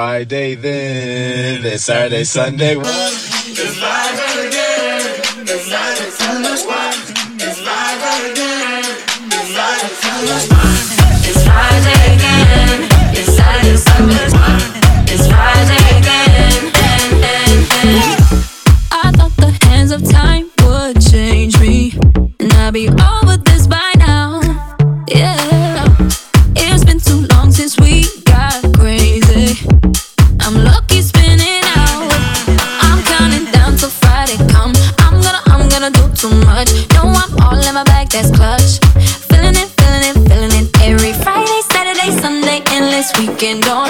Friday then, then Saturday, Sunday. that's clutch. Feeling it, feeling it, feeling it every Friday, Saturday, Sunday, endless weekend on.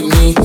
Call me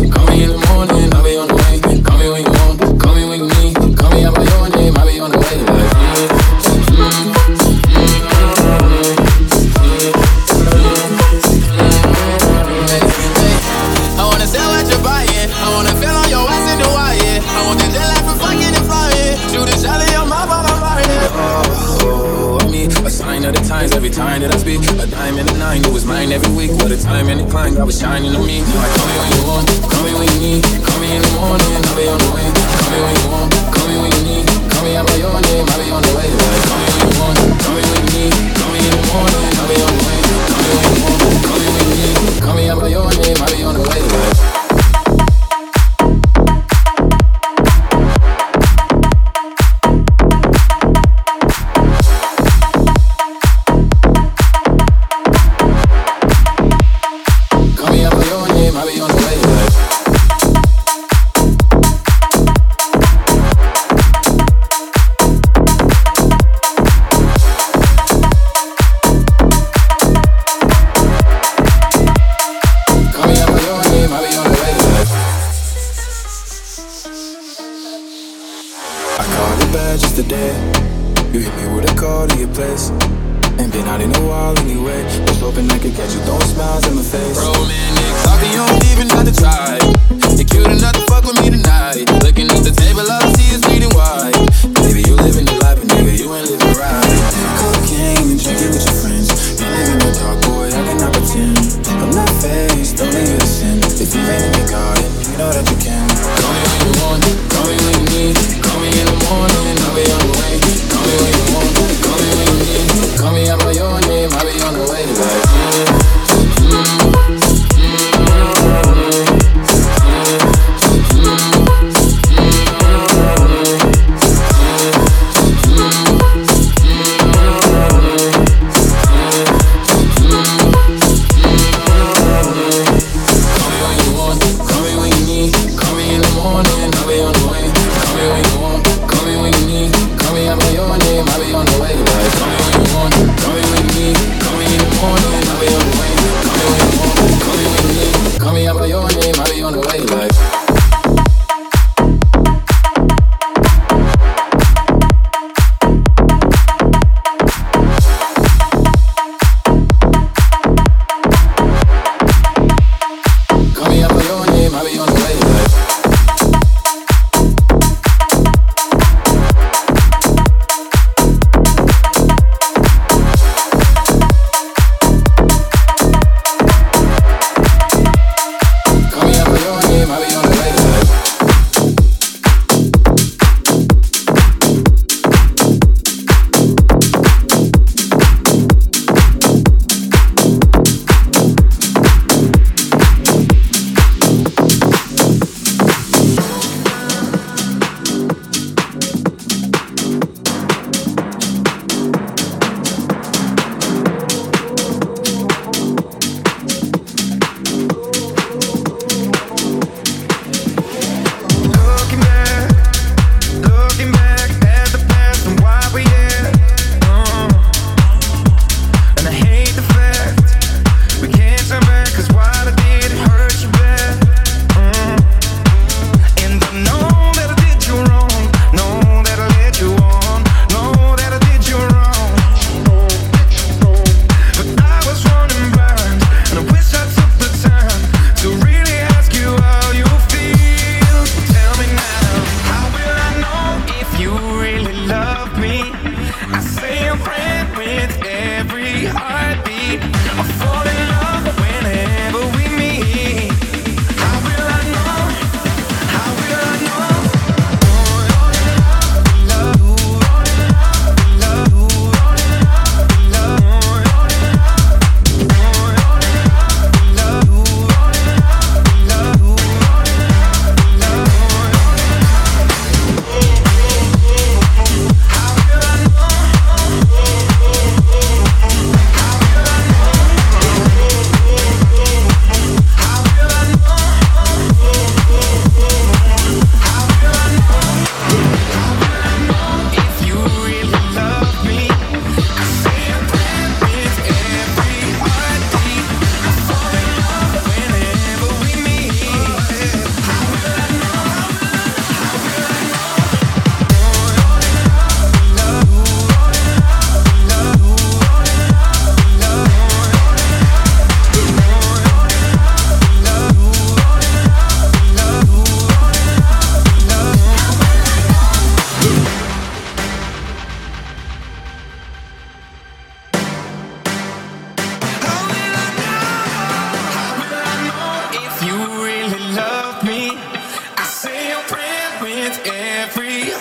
every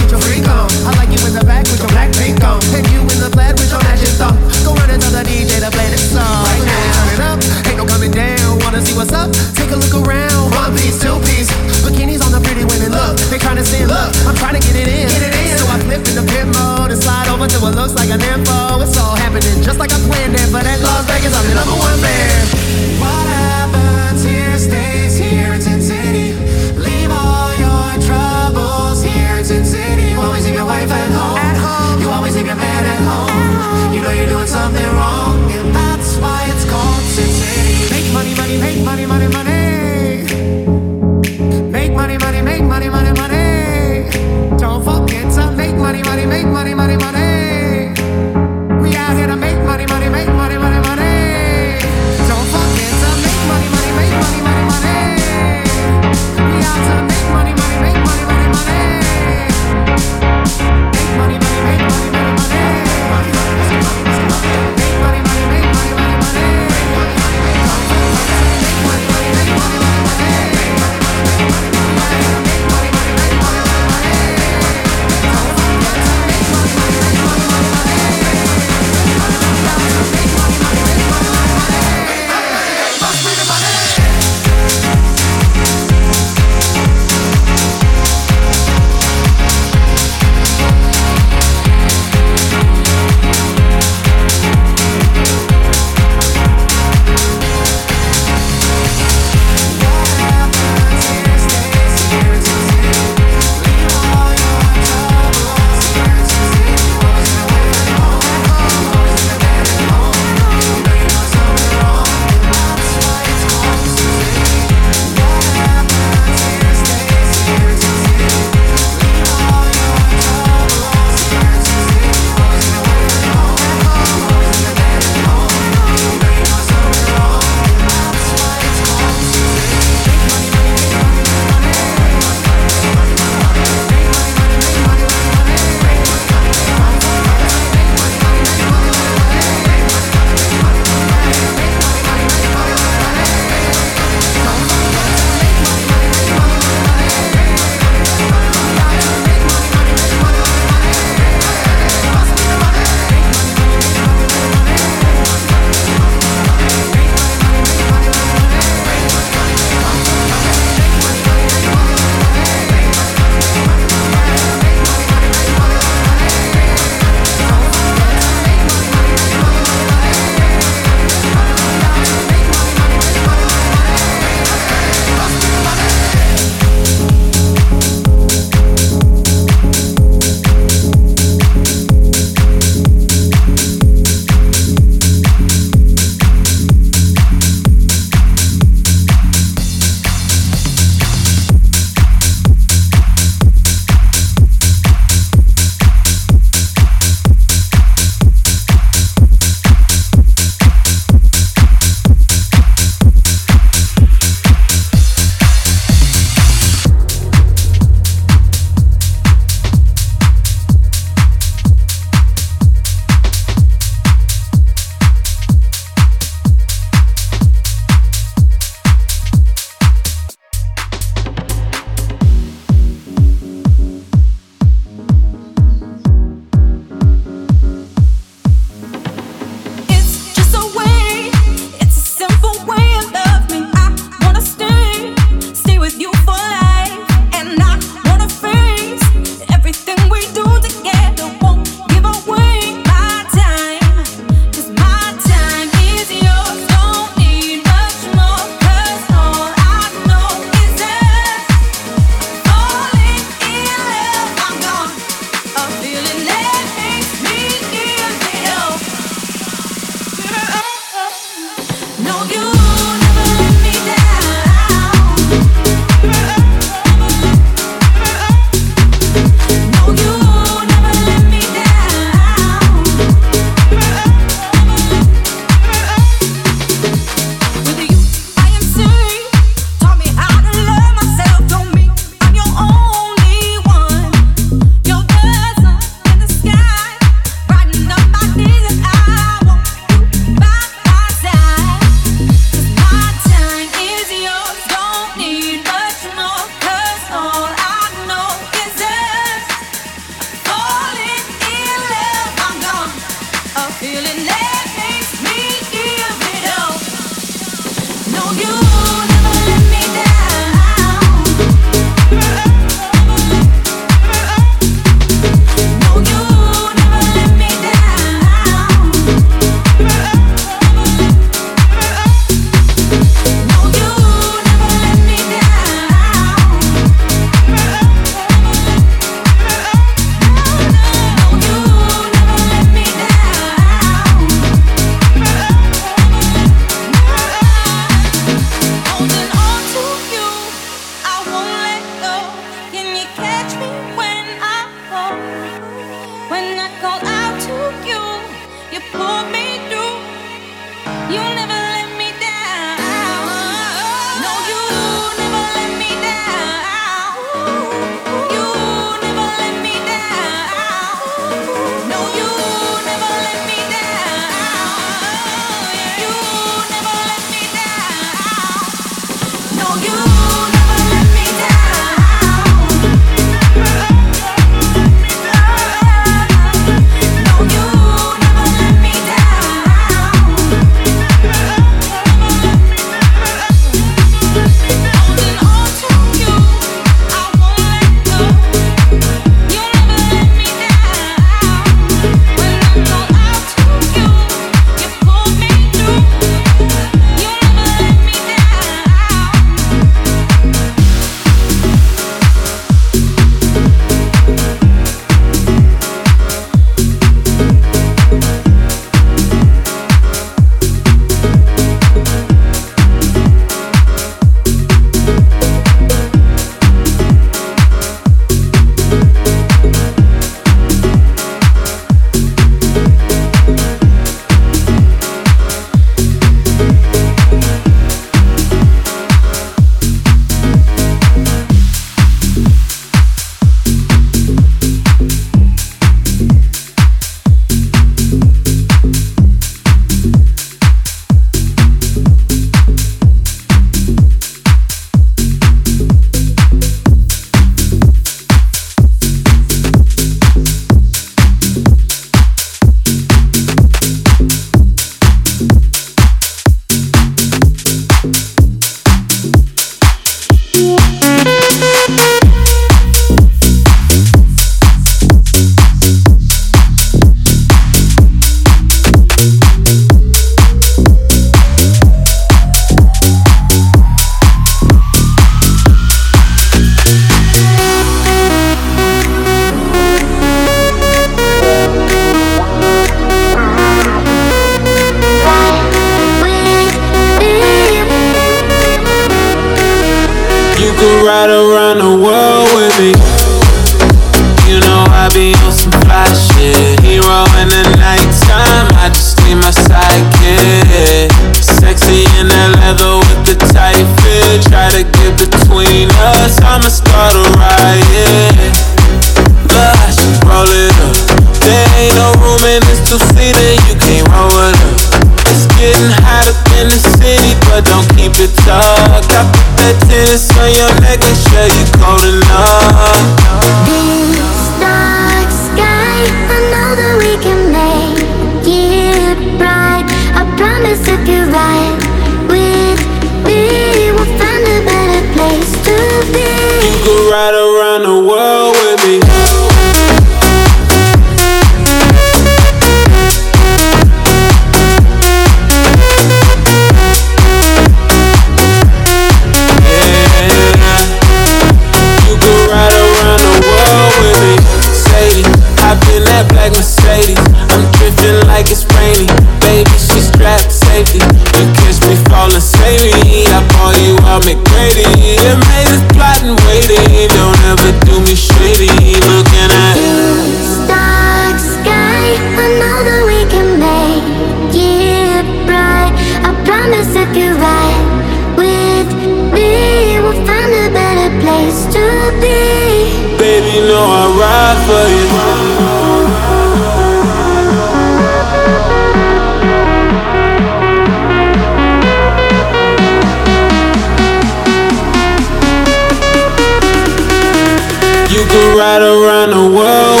place the be